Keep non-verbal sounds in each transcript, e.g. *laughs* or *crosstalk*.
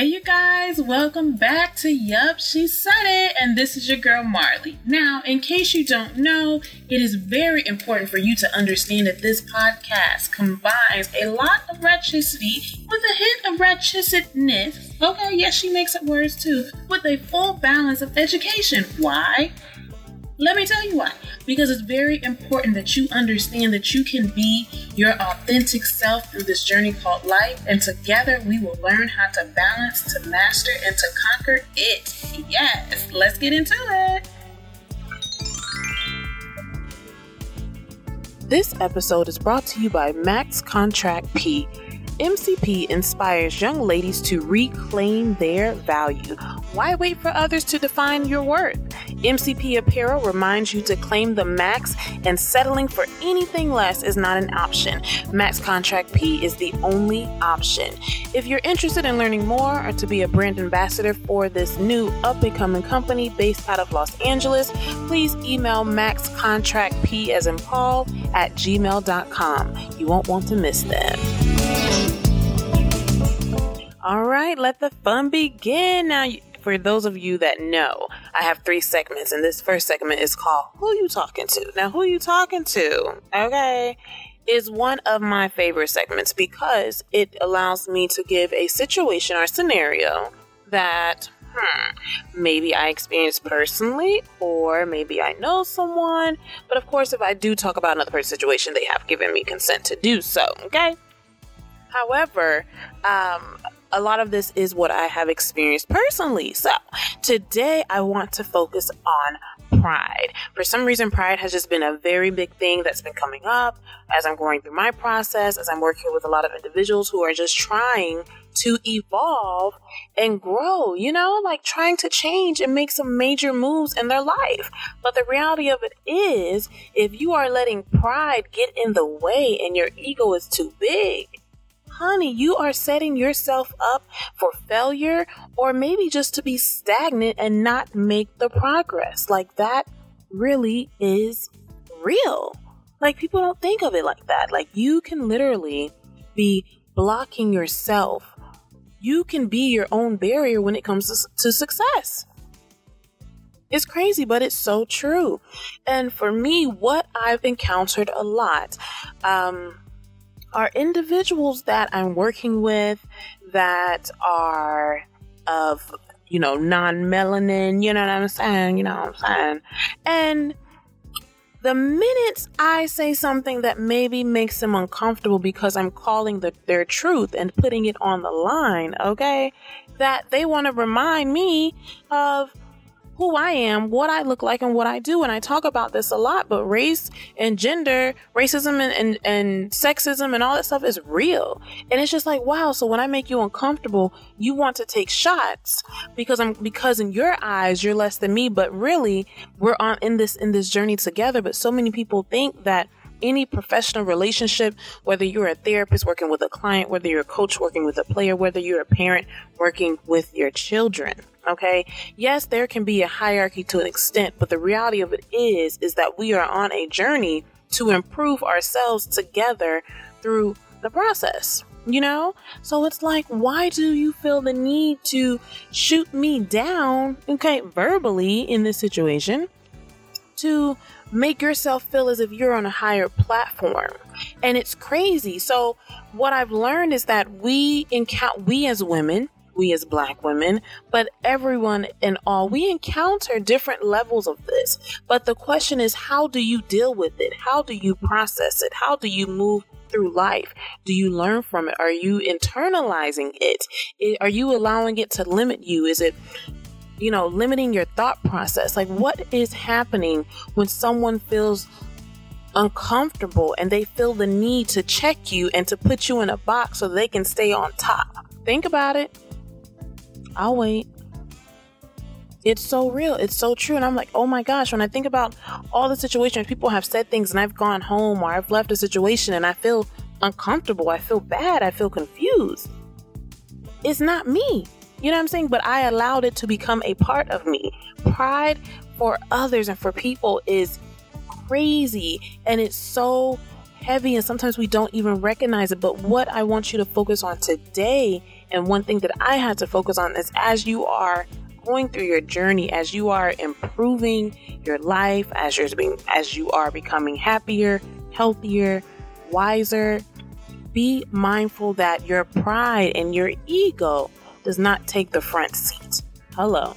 Hey, you guys, welcome back to Yup, She Said It, and this is your girl Marley. Now, in case you don't know, it is very important for you to understand that this podcast combines a lot of ratchicity with a hint of ratchicitness. Okay, yes, she makes up words too, with a full balance of education. Why? Let me tell you why. Because it's very important that you understand that you can be your authentic self through this journey called life, and together we will learn how to balance, to master, and to conquer it. Yes, let's get into it. This episode is brought to you by Max Contract P. MCP inspires young ladies to reclaim their value. Why wait for others to define your worth? MCP Apparel reminds you to claim the max, and settling for anything less is not an option. Max Contract P is the only option. If you're interested in learning more or to be a brand ambassador for this new up and coming company based out of Los Angeles, please email Max Contract P as in Paul at gmail.com. You won't want to miss them. All right, let the fun begin. Now, for those of you that know, I have three segments, and this first segment is called Who You Talking To? Now, who you talking to? Okay. Is one of my favorite segments because it allows me to give a situation or scenario that hmm, maybe I experienced personally, or maybe I know someone. But of course, if I do talk about another person's situation, they have given me consent to do so. Okay. However, um, a lot of this is what I have experienced personally. So today I want to focus on pride. For some reason, pride has just been a very big thing that's been coming up as I'm going through my process, as I'm working with a lot of individuals who are just trying to evolve and grow, you know, like trying to change and make some major moves in their life. But the reality of it is, if you are letting pride get in the way and your ego is too big, honey, you are setting yourself up for failure or maybe just to be stagnant and not make the progress. Like that really is real. Like people don't think of it like that. Like you can literally be blocking yourself. You can be your own barrier when it comes to, to success. It's crazy, but it's so true. And for me, what I've encountered a lot, um, are individuals that I'm working with that are of, you know, non melanin, you know what I'm saying? You know what I'm saying? And the minute I say something that maybe makes them uncomfortable because I'm calling the, their truth and putting it on the line, okay, that they want to remind me of who I am, what I look like, and what I do. And I talk about this a lot, but race and gender, racism and, and, and sexism and all that stuff is real. And it's just like, wow, so when I make you uncomfortable, you want to take shots because I'm because in your eyes you're less than me, but really we're on in this in this journey together. But so many people think that any professional relationship, whether you're a therapist working with a client, whether you're a coach working with a player, whether you're a parent working with your children. Okay. Yes, there can be a hierarchy to an extent, but the reality of it is, is that we are on a journey to improve ourselves together through the process. You know? So it's like, why do you feel the need to shoot me down, okay, verbally in this situation to make yourself feel as if you're on a higher platform? And it's crazy. So what I've learned is that we encounter, we as women, we as black women, but everyone and all, we encounter different levels of this. But the question is, how do you deal with it? How do you process it? How do you move through life? Do you learn from it? Are you internalizing it? Are you allowing it to limit you? Is it you know, limiting your thought process. Like, what is happening when someone feels uncomfortable and they feel the need to check you and to put you in a box so they can stay on top? Think about it. I'll wait. It's so real. It's so true. And I'm like, oh my gosh, when I think about all the situations people have said things and I've gone home or I've left a situation and I feel uncomfortable, I feel bad, I feel confused. It's not me. You know what I'm saying? But I allowed it to become a part of me. Pride for others and for people is crazy and it's so heavy and sometimes we don't even recognize it. But what I want you to focus on today And one thing that I had to focus on is as you are going through your journey, as you are improving your life, as you're being, as you are becoming happier, healthier, wiser, be mindful that your pride and your ego does not take the front seat. Hello.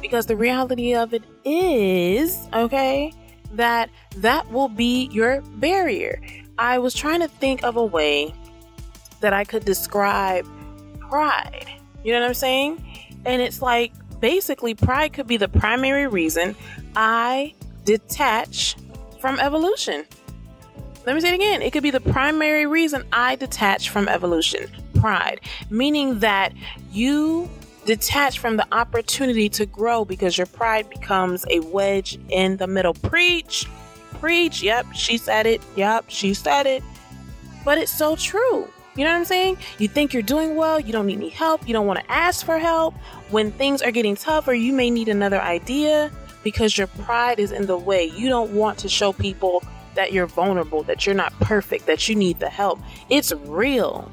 Because the reality of it is, okay, that that will be your barrier. I was trying to think of a way that I could describe pride. You know what I'm saying? And it's like basically, pride could be the primary reason I detach from evolution. Let me say it again. It could be the primary reason I detach from evolution. Pride, meaning that you detach from the opportunity to grow because your pride becomes a wedge in the middle. Preach, preach. Yep, she said it. Yep, she said it. But it's so true. You know what I'm saying? You think you're doing well, you don't need any help, you don't want to ask for help. When things are getting tougher, you may need another idea because your pride is in the way. You don't want to show people that you're vulnerable, that you're not perfect, that you need the help. It's real.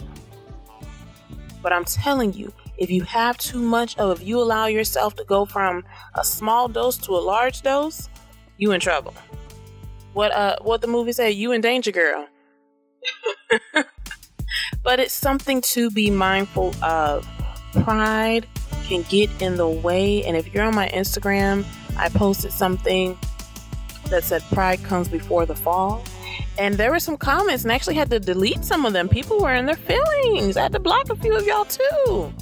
But I'm telling you, if you have too much of, if you allow yourself to go from a small dose to a large dose, you in trouble. What uh what the movie say? You in danger, girl. *laughs* but it's something to be mindful of. Pride can get in the way, and if you're on my Instagram, I posted something that said pride comes before the fall. And there were some comments, and I actually had to delete some of them. People were in their feelings. I had to block a few of y'all too.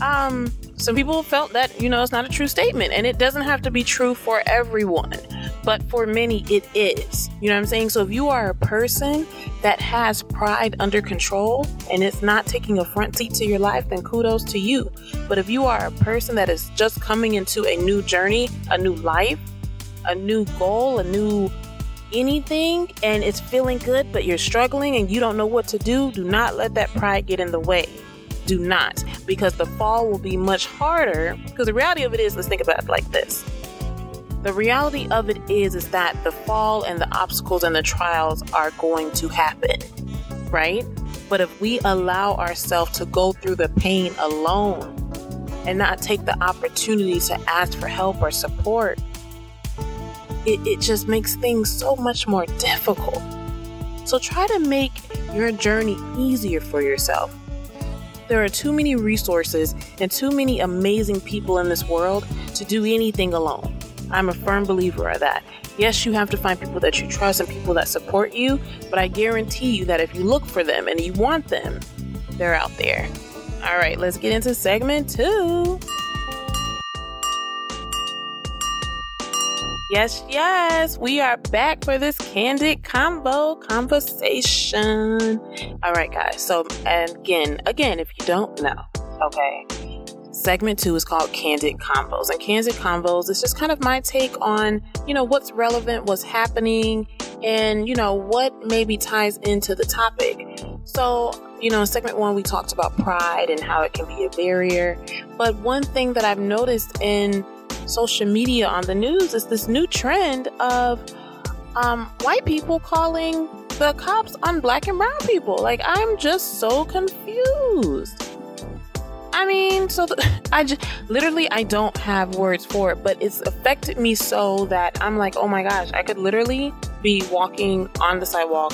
Um, some people felt that, you know, it's not a true statement, and it doesn't have to be true for everyone but for many it is. You know what I'm saying? So if you are a person that has pride under control and it's not taking a front seat to your life, then kudos to you. But if you are a person that is just coming into a new journey, a new life, a new goal, a new anything, and it's feeling good, but you're struggling and you don't know what to do, do not let that pride get in the way. Do not, because the fall will be much harder. Because the reality of it is, let's think about it like this the reality of it is is that the fall and the obstacles and the trials are going to happen right but if we allow ourselves to go through the pain alone and not take the opportunity to ask for help or support it, it just makes things so much more difficult so try to make your journey easier for yourself there are too many resources and too many amazing people in this world to do anything alone I'm a firm believer of that. Yes, you have to find people that you trust and people that support you, but I guarantee you that if you look for them and you want them, they're out there. All right, let's get into segment two. Yes, yes, we are back for this candid combo conversation. All right, guys. So, again, again, if you don't know, okay, Segment two is called Candid Combos, And Candid Combos is just kind of my take on, you know, what's relevant, what's happening, and, you know, what maybe ties into the topic. So, you know, in segment one, we talked about pride and how it can be a barrier. But one thing that I've noticed in social media on the news is this new trend of um, white people calling the cops on black and brown people. Like, I'm just so confused. I mean, so the, *laughs* I just literally I don't have words for it, but it's affected me so that I'm like, oh my gosh, I could literally be walking on the sidewalk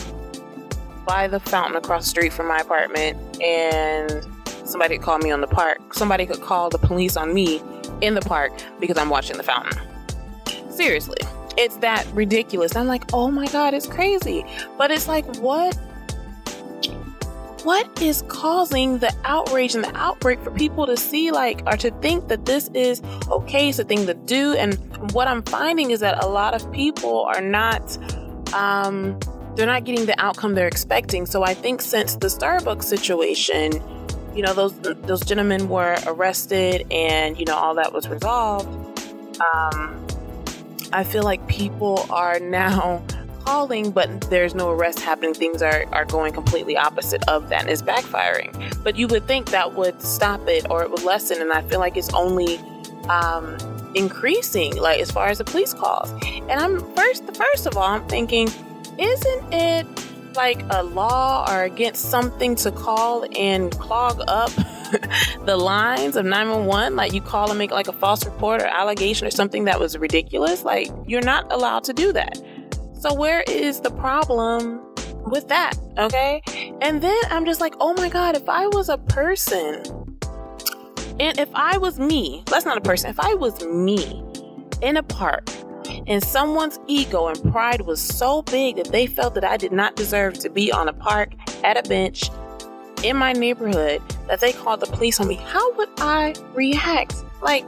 by the fountain across the street from my apartment, and somebody could call me on the park. Somebody could call the police on me in the park because I'm watching the fountain. Seriously, it's that ridiculous. I'm like, oh my god, it's crazy. But it's like, what what is causing the outrage and the outbreak for people to see like or to think that this is okay it's a thing to do and what i'm finding is that a lot of people are not um they're not getting the outcome they're expecting so i think since the starbucks situation you know those those gentlemen were arrested and you know all that was resolved um i feel like people are now *laughs* calling, but there's no arrest happening. Things are, are going completely opposite of that and it's backfiring. But you would think that would stop it or it would lessen, and I feel like it's only um, increasing, like as far as the police calls. And I'm first, first of all, I'm thinking, isn't it like a law or against something to call and clog up *laughs* the lines of 911 like you call and make like a false report or allegation or something that was ridiculous? Like you're not allowed to do that. So where is the problem with that okay? And then i'm just like oh my god if i was a person and if i was me that's not a person if i was me in a park and someone's ego and pride was so big that they felt that I did not deserve to be on a park at a bench in my neighborhood that they called the police on me, how would I react? Like,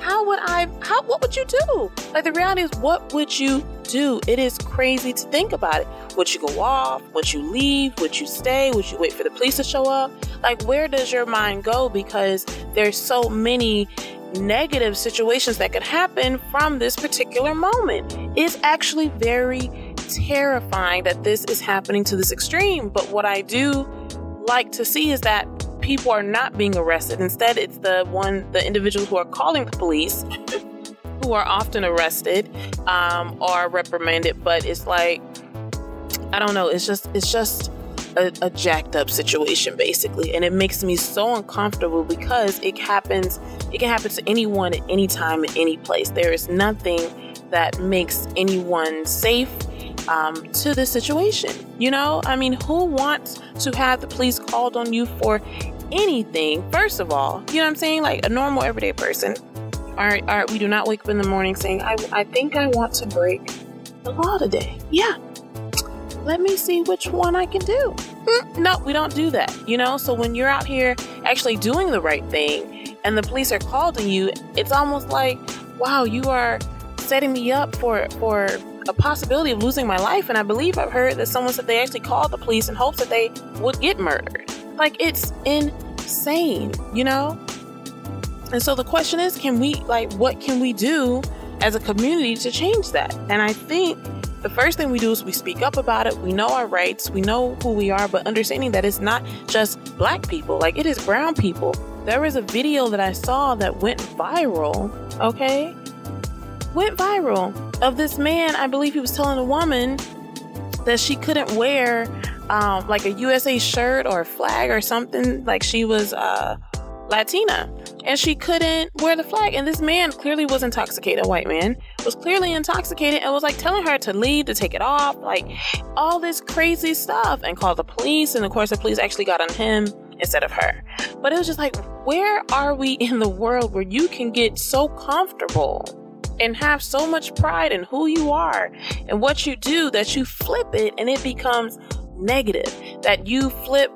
how would I, how, what would you do? Like, the reality is, what would you do? It is crazy to think about it. Would you go off? Would you leave? Would you stay? Would you wait for the police to show up? Like, where does your mind go? Because there's so many negative situations that could happen from this particular moment. It's actually very terrifying that this is happening to this extreme. But what I do like to see is that people are not being arrested. Instead, it's the one, the individuals who are calling the police who are often arrested um, or reprimanded. But it's like, I don't know. It's just, it's just a, a, jacked up situation basically and it makes me so uncomfortable because it happens it can happen to anyone at any time at any place. There is nothing that makes anyone safe um, to the situation you know? I mean who wants to have the police called on you for anything? First of all you know what i'm saying? Like a normal everyday person. All right, all right we do not wake up in the morning saying i, I think i want to break the law today. Yeah. Let me see which one I can do. Mm, no, we don't do that, you know? So when you're out here actually doing the right thing and the police are called on you, it's almost like, wow, you are setting me up for for a possibility of losing my life. And I believe I've heard that someone said they actually called the police in hopes that they would get murdered. Like it's insane, you know? And so the question is, can we like what can we do as a community to change that? And I think the first thing we do is we speak up about it. We know our rights. We know who we are, but understanding that it's not just black people, like it is brown people. There was a video that I saw that went viral, okay? Went viral of this man. I believe he was telling a woman that she couldn't wear um, like a USA shirt or a flag or something, like she was uh, Latina and she couldn't wear the flag. And this man clearly was intoxicated, a white man, was clearly intoxicated and was like telling her to leave, to take it off, like all this crazy stuff, and called the police. And of course, the police actually got on him instead of her. But it was just like, where are we in the world where you can get so comfortable? and have so much pride in who you are and what you do that you flip it and it becomes negative. That you flip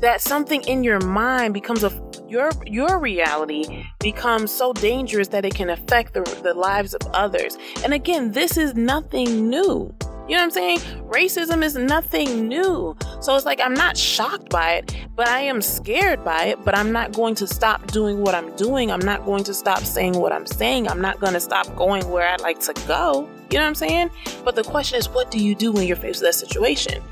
that something in your mind becomes a your your reality becomes so dangerous that it can affect the, the lives of others. And again, this is nothing new. You know what I'm saying? Racism is nothing new. So it's like I'm not shocked by it, but I am scared by it. But I'm not going to stop doing what I'm doing. I'm not going to stop saying what I'm saying. I'm not going to stop going where I'd like to go. You know what I'm saying? But the question is, what do you do when you're faced with that situation?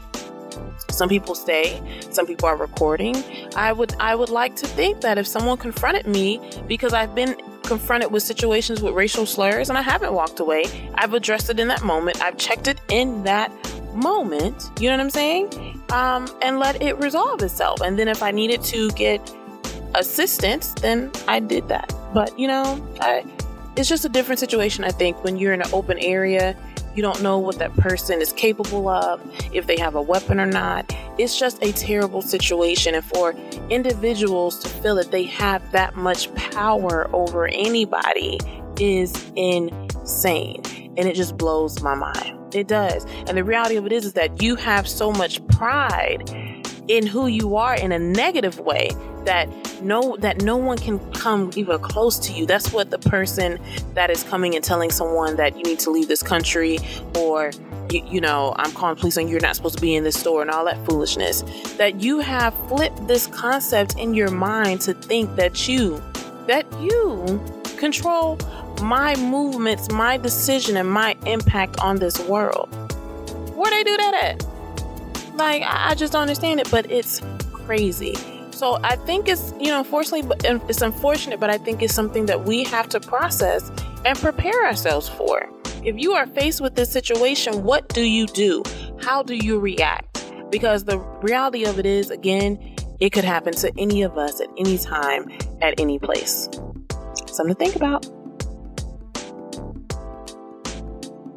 Some people stay, some people are recording. I would I would like to think that if someone confronted me because I've been confronted with situations with racial slurs and I haven't walked away, I've addressed it in that moment. I've checked it in that moment. You know what I'm saying? Um, and let it resolve itself. And then if I needed to get assistance, then I did that. But you know, I, it's just a different situation. I think when you're in an open area you don't know what that person is capable of, if they have a weapon or not. It's just a terrible situation. And for individuals to feel that they have that much power over anybody is insane. And it just blows my mind. It does. And the reality of it is, is that you have so much pride in who you are in a negative way that no that no one can come even close to you. That's what the person that is coming and telling someone that you need to leave this country or you, you know i'm calling police and you're not supposed to be in this store and all that foolishness that you have flipped this concept in your mind to think that you that you control my movements my decision and my impact on this world. Where they do that at like i just don't understand it but it's crazy so I think it's, you know, unfortunately, it's unfortunate, but I think it's something that we have to process and prepare ourselves for. If you are faced with this situation, what do you do? how do you react? Because the reality of it is, again, it could happen to any of us at any time, at any place. Something to think about.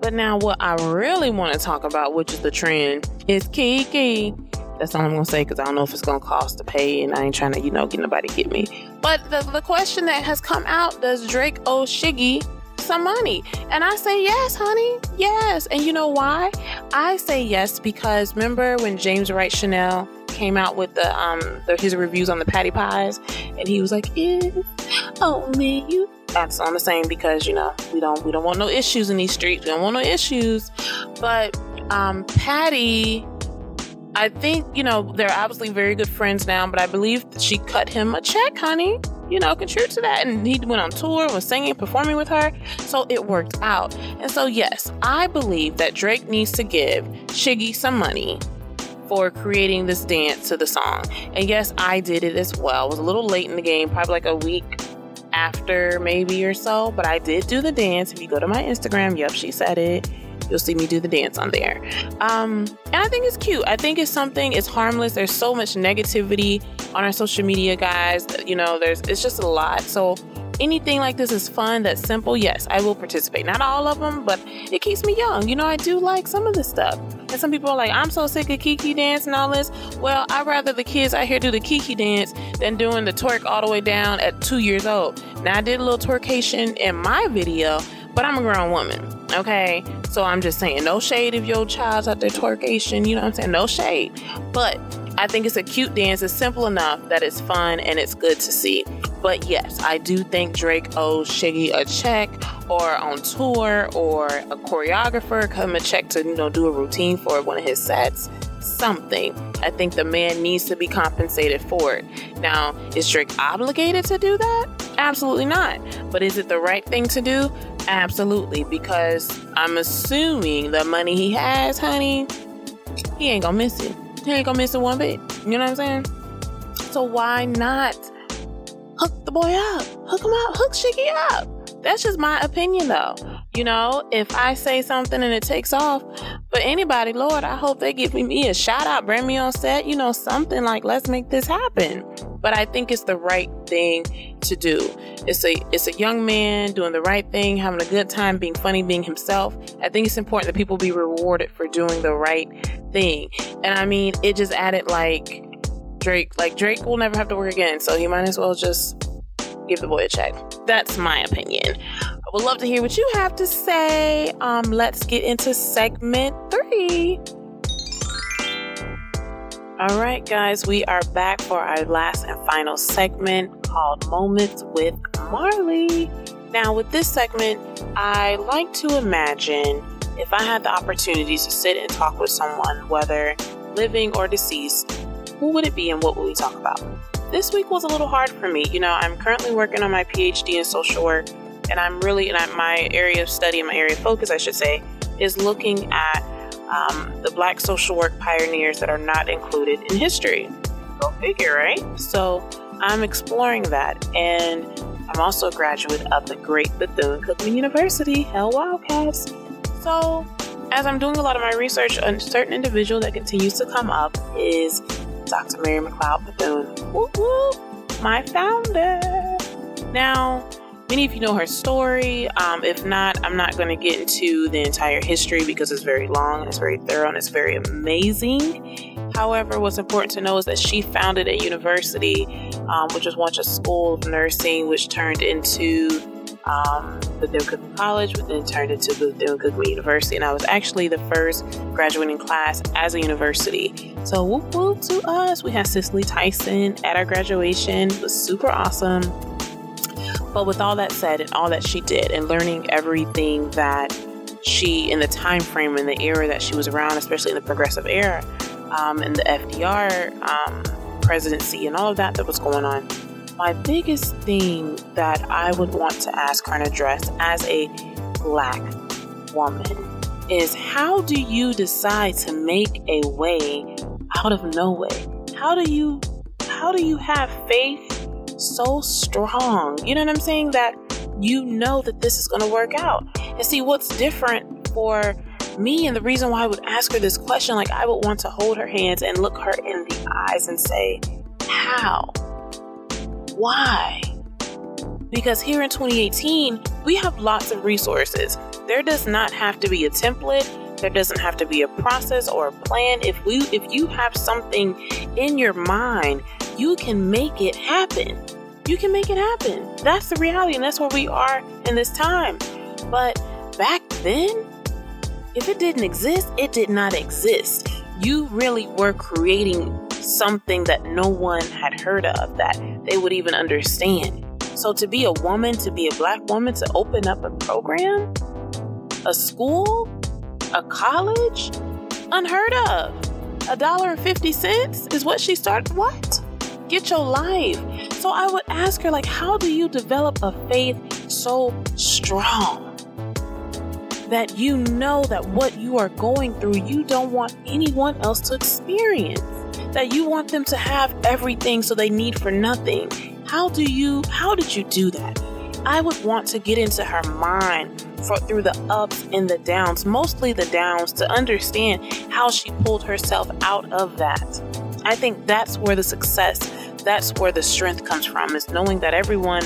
But now, what I really want to talk about, which is the trend, is Kiki. That's all I'm gonna say because I don't know if it's gonna cost to pay, and I ain't trying to, you know, get nobody to get me. But the, the question that has come out: Does Drake owe Shiggy some money? And I say yes, honey, yes. And you know why? I say yes because remember when James Wright Chanel came out with the um the, his reviews on the Patti pies, and he was like, "If only you." That's on the same because you know we don't we don't want no issues in these streets. We don't want no issues. But um, Patti I think, you know, they're obviously very good friends now, but I believe she cut him a check, honey. You know, contribute to that. And he went on tour, was singing, performing with her. So it worked out. And so, yes, I believe that Drake needs to give Shiggy some money for creating this dance to the song. And yes, I did it as well. Was a little late in the game, probably like a week after maybe or so, but I did do the dance. If you go to my Instagram, yep, she said it You'll see me do the dance on there. Um, and I think it's cute. I think it's something, it's harmless. There's so much negativity on our social media, guys. You know, there's it's just a lot. So anything like this is fun, that's simple, yes, I will participate. Not all of them, but it keeps me young. You know, I do like some of this stuff. And some people are like, I'm so sick of Kiki dance and all this. Well, I'd rather the kids out here do the Kiki dance than doing the twerk all the way down at two years old. Now, I did a little twerkation in my video, but I'm a grown woman, okay? So I'm just saying, no shade if your child's out there twerkation, you know what I'm saying? No shade. But I think it's a cute dance. It's simple enough that it's fun and it's good to see. But yes, I do think Drake owes Shiggy a check or on tour or a choreographer come a check to, you know, do a routine for one of his sets something. I think the man needs to be compensated for it. Now, is Drake obligated to do that? Absolutely not. But is it the right thing to do? Absolutely, because I'm assuming the money he has, honey, he ain't gonna miss it. He ain't gonna miss it one bit. You know what I'm saying? So why not hook the boy up? Hook him up, hook Shiggy up. That's just my opinion though. You know, if I say something and it takes off, but anybody, Lord, I hope they give me a shout out, bring me on set, you know, something like let's make this happen. But I think it's the right thing to do. It's a it's a young man doing the right thing, having a good time, being funny, being himself. I think it's important that people be rewarded for doing the right thing. And I mean, it just added like Drake, like Drake will never have to work again, so he might as well just give the boy a check. That's my opinion. I would love to hear what you have to say. Um, let's get into segment three. All right, guys, we are back for our last and final segment called Moments with Marley. Now, with this segment, I like to imagine if I had the opportunity to sit and talk with someone, whether living or deceased, who would it be and what would we talk about? this week was a little hard for me. You know, I'm currently working on my PhD in social work, and I'm really, in my area of study, my area of focus, I should say, is looking at um, the black social work pioneers that are not included in history. Go figure, right? So I'm exploring that, and I'm also a graduate of the great Bethune Cookman University, Hell Wildcats. So, as I'm doing a lot of my research, a certain individual that continues to come up is Dr. Mary McLeod Bethune. My founder. Now, many of you know her story. Um, if not, I'm not going to get into the entire history because it's very long it's very thorough and it's very amazing. However, what's important to know is that she founded a university, um, which was once a school of nursing, which turned into um, Bethune Cookman College, but then turned into Bethune Cookman University. And I was actually the first graduating class as a university. So whoop whoop to us. We had Cicely Tyson at our graduation. It was super awesome. But with all that said and all that she did and learning everything that she in the time frame and the era that she was around, especially in the progressive era, um, and the FDR um, presidency and all of that that was going on, my biggest thing that I would want to ask her and address as a black woman is how do you decide to make a way out of no way? How do you how do you have faith so strong? You know what I'm saying that you know that this is going to work out. And see what's different for me and the reason why I would ask her this question, like I would want to hold her hands and look her in the eyes and say, How? Why? Because here in 2018, we have lots of resources. There does not have to be a template. There doesn't have to be a process or a plan. If we if you have something in your mind, you can make it happen. You can make it happen. That's the reality and that's where we are in this time. But back then, if it didn't exist, it did not exist. You really were creating something that no one had heard of that they would even understand. So to be a woman, to be a black woman, to open up a program, a school, a college, unheard of. A dollar and fifty cents is what she started. What? Get your life. So I would ask her, like, how do you develop a faith so strong? that you know that what you are going through, you don't want anyone else to experience. That you want them to have everything so they need for nothing. How do you, how did you do that? I would want to get into her mind for, through the ups and the downs, mostly the downs, to understand how she pulled herself out of that. I think that's where the success, that's where the strength comes from, is knowing that everyone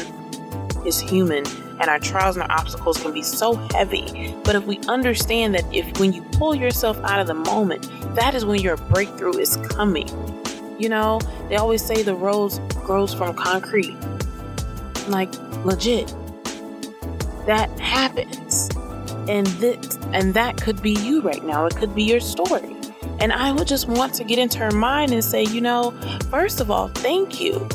is human and our trials and our obstacles can be so heavy. But if we understand that if when you pull yourself out of the moment, that is when your breakthrough is coming. You know, they always say the rose grows from concrete. Like legit. That happens. And that and that could be you right now. It could be your story. And I would just want to get into her mind and say, you know, first of all, thank you.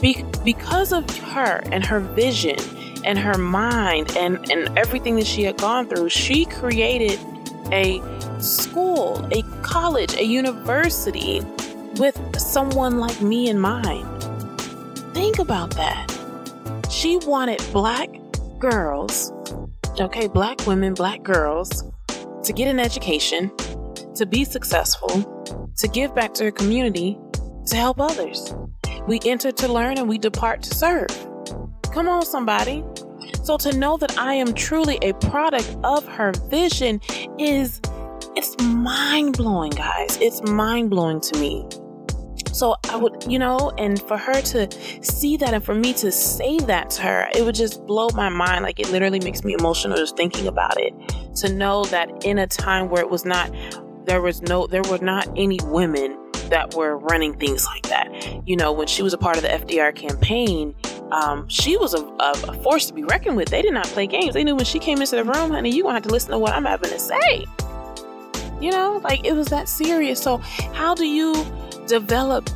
Be- because of her and her vision and her mind and, and everything that she had gone through, she created a school, a college, a university with someone like me in mind. Think about that. She wanted black girls, okay, black women, black girls, to get an education, to be successful, to give back to her community, to help others. We enter to learn and we depart to serve. Come on, somebody. So to know that I am truly a product of her vision is it's mind blowing, guys. It's mind blowing to me. So I would, you know, and for her to see that and for me to say that to her, it would just blow my mind. Like it literally makes me emotional just thinking about it. To know that in a time where it was not, there was no, there were not any women that were running things like that. You know, when she was a part of the FDR campaign, um, she was a, a, force to be reckoned with. They did not play games. They knew when she came into the room, honey, you gonna have to listen to what I'm having to say. You know, like it was that serious. So, how do you develop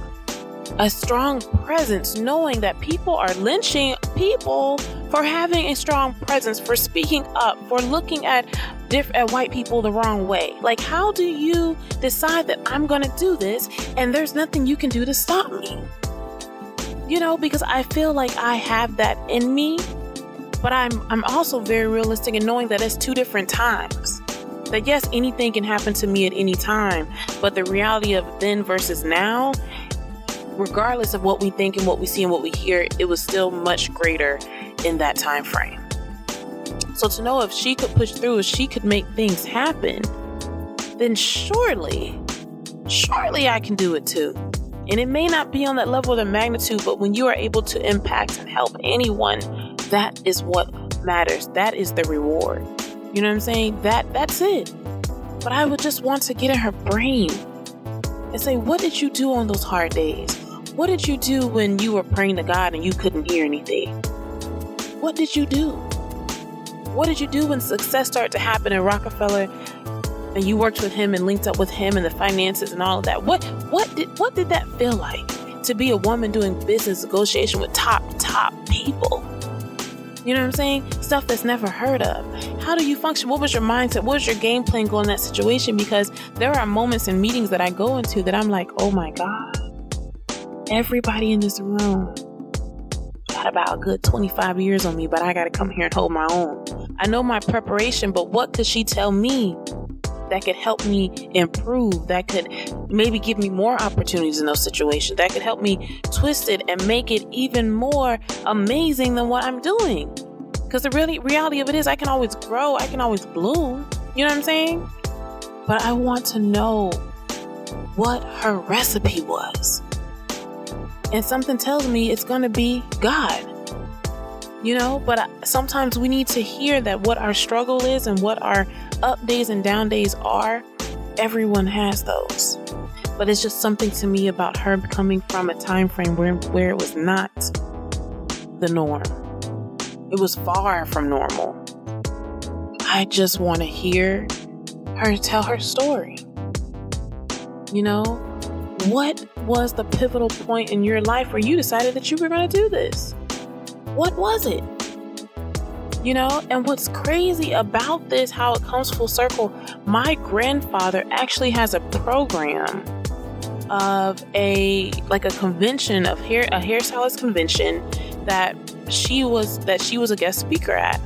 a strong presence knowing that people are lynching people for having a strong presence, for speaking up, for looking at diff- at white people the wrong way? Like, how do you decide that I'm gonna do this and there's nothing you can do to stop me? you know, because I feel like I have that in me, but I'm I'm also very realistic in knowing that it's two different times. That yes, anything can happen to me at any time, but the reality of then versus now, regardless of what we think and what we see and what we hear, it was still much greater in that time frame. So to know if she could push through, if she could make things happen, then surely, surely I can do it too. And it may not be on that level of magnitude, but when you are able to impact and help anyone, that is what matters. That is the reward. You know what I'm saying? That that's it. But I would just want to get in her brain and say, what did you do on those hard days? What did you do when you were praying to God and you couldn't hear anything? What did you do? What did you do when success started to happen in Rockefeller and you worked with him and linked up with him and the finances and all of that. What what did what did that feel like to be a woman doing business negotiation with top top people? You know what I'm saying? Stuff that's never heard of. How do you function? What was your mindset? What was your game plan going in that situation? Because there are moments in meetings that I go into that I'm like, oh my God, everybody in this room got about a good 25 years on me, but I got to come here and hold my own. I know my preparation, but what could she tell me that could help me improve, that could maybe give me more opportunities in those situations, that could help me twist it and make it even more amazing than what I'm doing. Because the really reality of it is, I can always grow, I can always bloom. You know what I'm saying? But I want to know what her recipe was. And something tells me it's going to be God. You know, but uh, sometimes we need to hear that what our struggle is and what our up days and down days are. Everyone has those. But it's just something to me about her coming from a time frame where, where it was not the norm. It was far from normal. I just want to hear her tell her story. You know, what was the pivotal point in your life where you decided that you were going to do this? What was it? You know, and what's crazy about this, how it comes full circle, my grandfather actually has a program of a like a convention of hair a hairstylist convention that she was that she was a guest speaker at.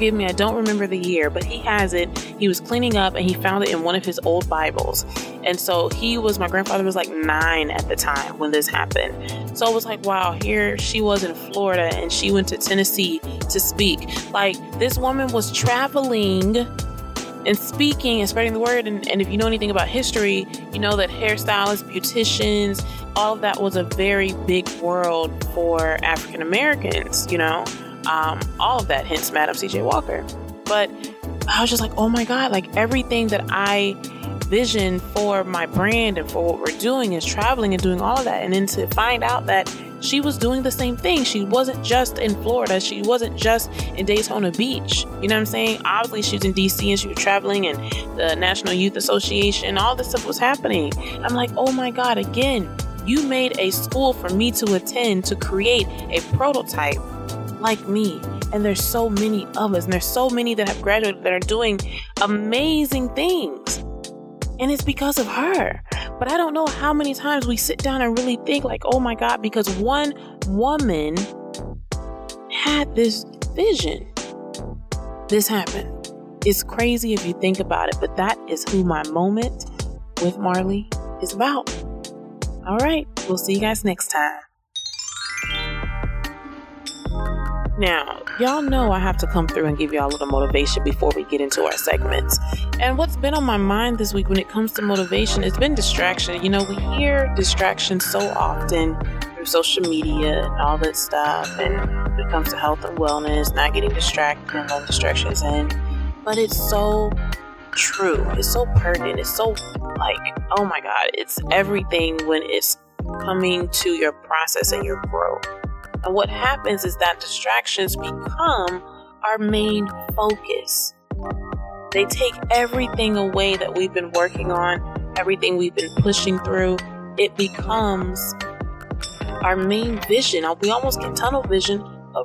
Forgive me, I don't remember the year, but he has it. He was cleaning up and he found it in one of his old Bibles. And so he was my grandfather was like 9 at the time when this happened. So it was like, wow, here she was in Florida and she went to Tennessee to speak. Like this woman was traveling and speaking and spreading the word. And, and, if you know anything about history, you know that hairstylists, beauticians, all of that was a very big world for African Americans, you know, um, all of that, hence Madam CJ Walker. But I was just like, oh my God, like everything that I vision for my brand and for what we're doing is traveling and doing all of that. And then to find out that she was doing the same thing. She wasn't just in Florida. She wasn't just in Daytona Beach. You know what I'm saying? Obviously, she was in DC and she was traveling, and the National Youth Association, all this stuff was happening. I'm like, oh my God, again, you made a school for me to attend to create a prototype like me. And there's so many of us, and there's so many that have graduated that are doing amazing things. And it's because of her. But I don't know how many times we sit down and really think, like, oh my God, because one woman had this vision. This happened. It's crazy if you think about it, but that is who my moment with Marley is about. All right, we'll see you guys next time. Now, y'all know I have to come through and give y'all a little motivation before we get into our segments. And what's been on my mind this week when it comes to motivation, it's been distraction. You know, we hear distraction so often through social media and all that stuff. And when it comes to health and wellness, not getting distracted and letting distractions in. But it's so true. It's so pertinent. It's so like, oh my God, it's everything when it's coming to your process and your growth. And what happens is that distractions become our main focus. They take everything away that we've been working on, everything we've been pushing through. It becomes our main vision. We almost get tunnel vision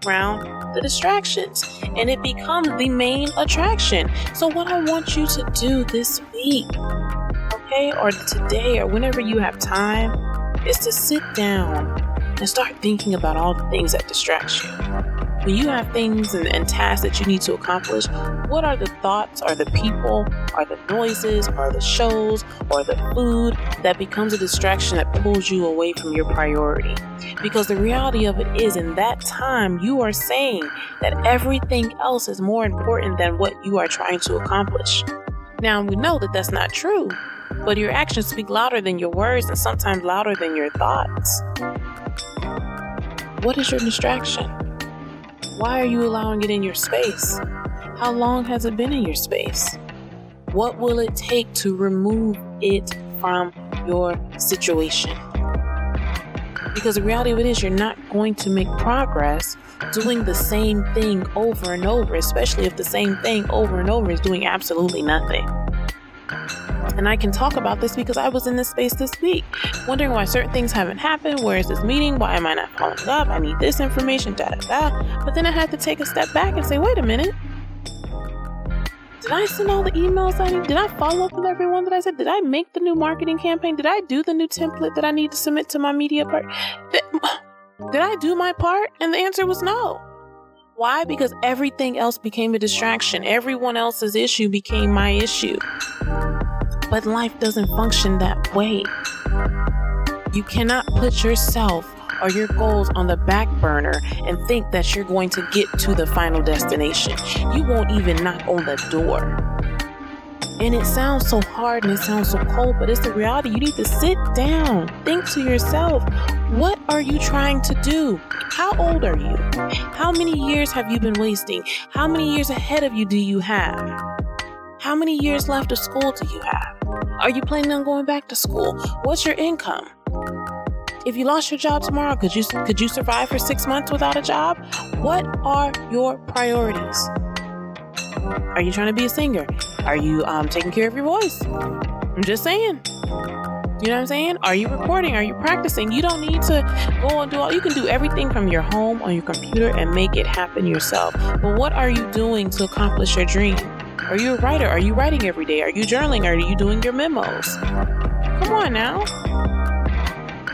around the distractions and it becomes the main attraction. So, what I want you to do this week, okay, or today, or whenever you have time, is to sit down and start thinking about all the things that distract you. When you have things and, and, tasks that you need to accomplish, what are the thoughts, or the people, or the noises, or the shows, or the food that becomes a distraction that pulls you away from your priority? Because the reality of it is, in that time, you are saying that everything else is more important than what you are trying to accomplish. Now, we know that that's not true, but your actions speak louder than your words and sometimes louder than your thoughts. What is your distraction? Why are you allowing it in your space? How long has it been in your space? What will it take to remove it from your situation? Because the reality of it is, you're not going to make progress doing the same thing over and over, especially if the same thing over and over is doing absolutely nothing. And I can talk about this because I was in this space this week, wondering why certain things haven't happened. Where is this meeting? Why am I not following up? I need this information, da da da. But then I had to take a step back and say, wait a minute. Did I send all the emails I need? Did I follow up with everyone that I said? Did I make the new marketing campaign? Did I do the new template that I need to submit to my media part? Did, *sighs* did I do my part? And the answer was no. Why? Because everything else became a distraction. Everyone else's issue became my issue. But life doesn't function that way. You cannot put yourself or your goals on the back burner and think that you're going to get to the final destination. You won't even knock on the door. And it sounds so hard and it sounds so cold, but it's the reality. You need to sit down, think to yourself, what are you trying to do? How old are you? How many years have you been wasting? How many years ahead of you do you have? How many years left of school do you have? Are you planning on going back to school? What's your income? If you lost your job tomorrow, could you could you survive for 6 months without a job? What are your priorities? Are you trying to be a singer? Are you um, taking care of your voice? I'm just saying. You know what I'm saying? Are you recording? Are you practicing? You don't need to go and do all. You can do everything from your home on your computer and make it happen yourself. But what are you doing to accomplish your dream? Are you a writer? Are you writing every day? Are you journaling? Are you doing your memos? Come on now.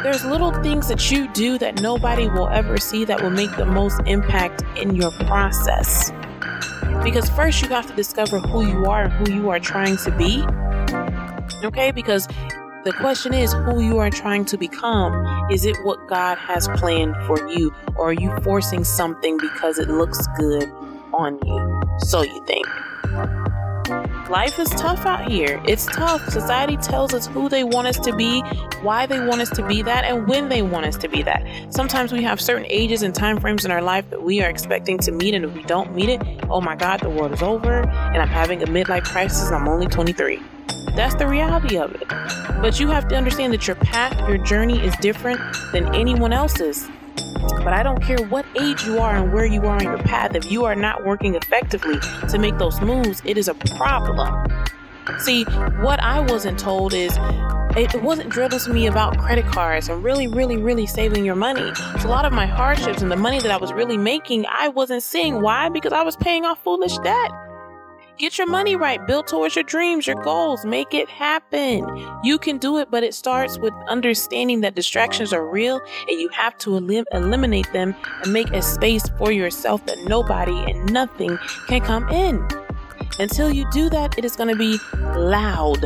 There's little things that you do that nobody will ever see that will make the most impact in your process. Because first you have to discover who you are and who you are trying to be. Okay? Because the question is who you are trying to become. Is it what God has planned for you? Or are you forcing something because it looks good on you? So you think. Life is tough out here. It's tough. Society tells us who they want us to be, why they want us to be that, and when they want us to be that. Sometimes we have certain ages and time frames in our life that we are expecting to meet, and if we don't meet it, oh my God, the world is over, and I'm having a midlife crisis, and I'm only 23. That's the reality of it. But you have to understand that your path, your journey is different than anyone else's. But I don't care what age you are and where you are on your path. If you are not working effectively to make those moves, it is a problem. See, what I wasn't told is it wasn't drilled into me about credit cards and really, really, really saving your money. So a lot of my hardships and the money that I was really making, I wasn't seeing. Why? Because I was paying off foolish debt. Get your money right. Build towards your dreams, your goals. Make it happen. You can do it, but it starts with understanding that distractions are real and you have to elim- eliminate them and make a space for yourself that nobody and nothing can come in. Until you do that, it is going to be loud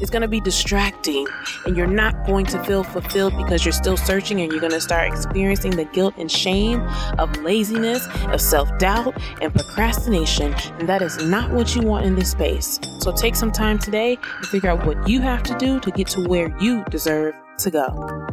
it's going to be distracting and you're not going to feel fulfilled because you're still searching and you're going to start experiencing the guilt and shame of laziness, of self doubt, and procrastination. And that is not what you want in this space. So take some time today to figure out what you have to do to get to where you deserve to go.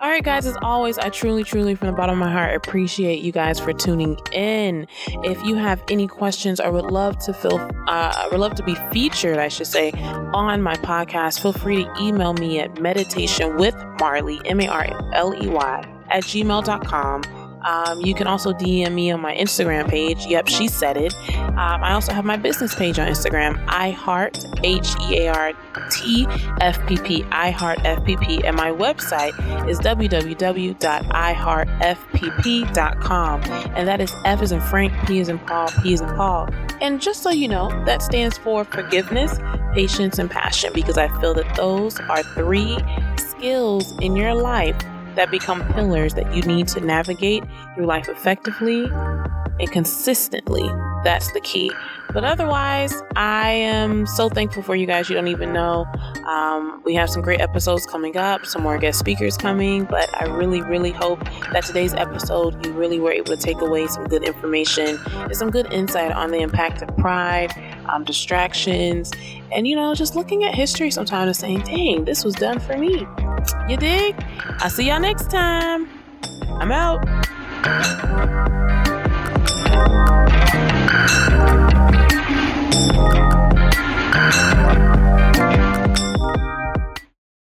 All right, guys, as always, I truly, truly, from the bottom of my heart, appreciate you guys for tuning in. If you have any questions or would love to feel, uh, would love to be featured, I should say, on my podcast, feel free to email me at meditation with Marley, M A R L E Y, at gmail.com um, you can also DM me on my Instagram page. Yep, she said it. Um, I also have my business page on Instagram, iHeart, H E A R T F P P, iHeart FPP. And my website is www.iheartfpp.com. And that is F is in Frank, P is in Paul, P is in Paul. And just so you know, that stands for forgiveness, patience, and passion because I feel that those are three skills in your life that become pillars that you need to navigate your life effectively and consistently. That's the key. But otherwise, I am so thankful for you guys. You don't even know. Um, we have some great episodes coming up, some more guest speakers coming. But I really, really hope that today's episode, you really were able to take away some good information and some good insight on the impact of pride, um, distractions, and you know, just looking at history sometimes and saying, dang, this was done for me. You dig? I'll see y'all next time. I'm out.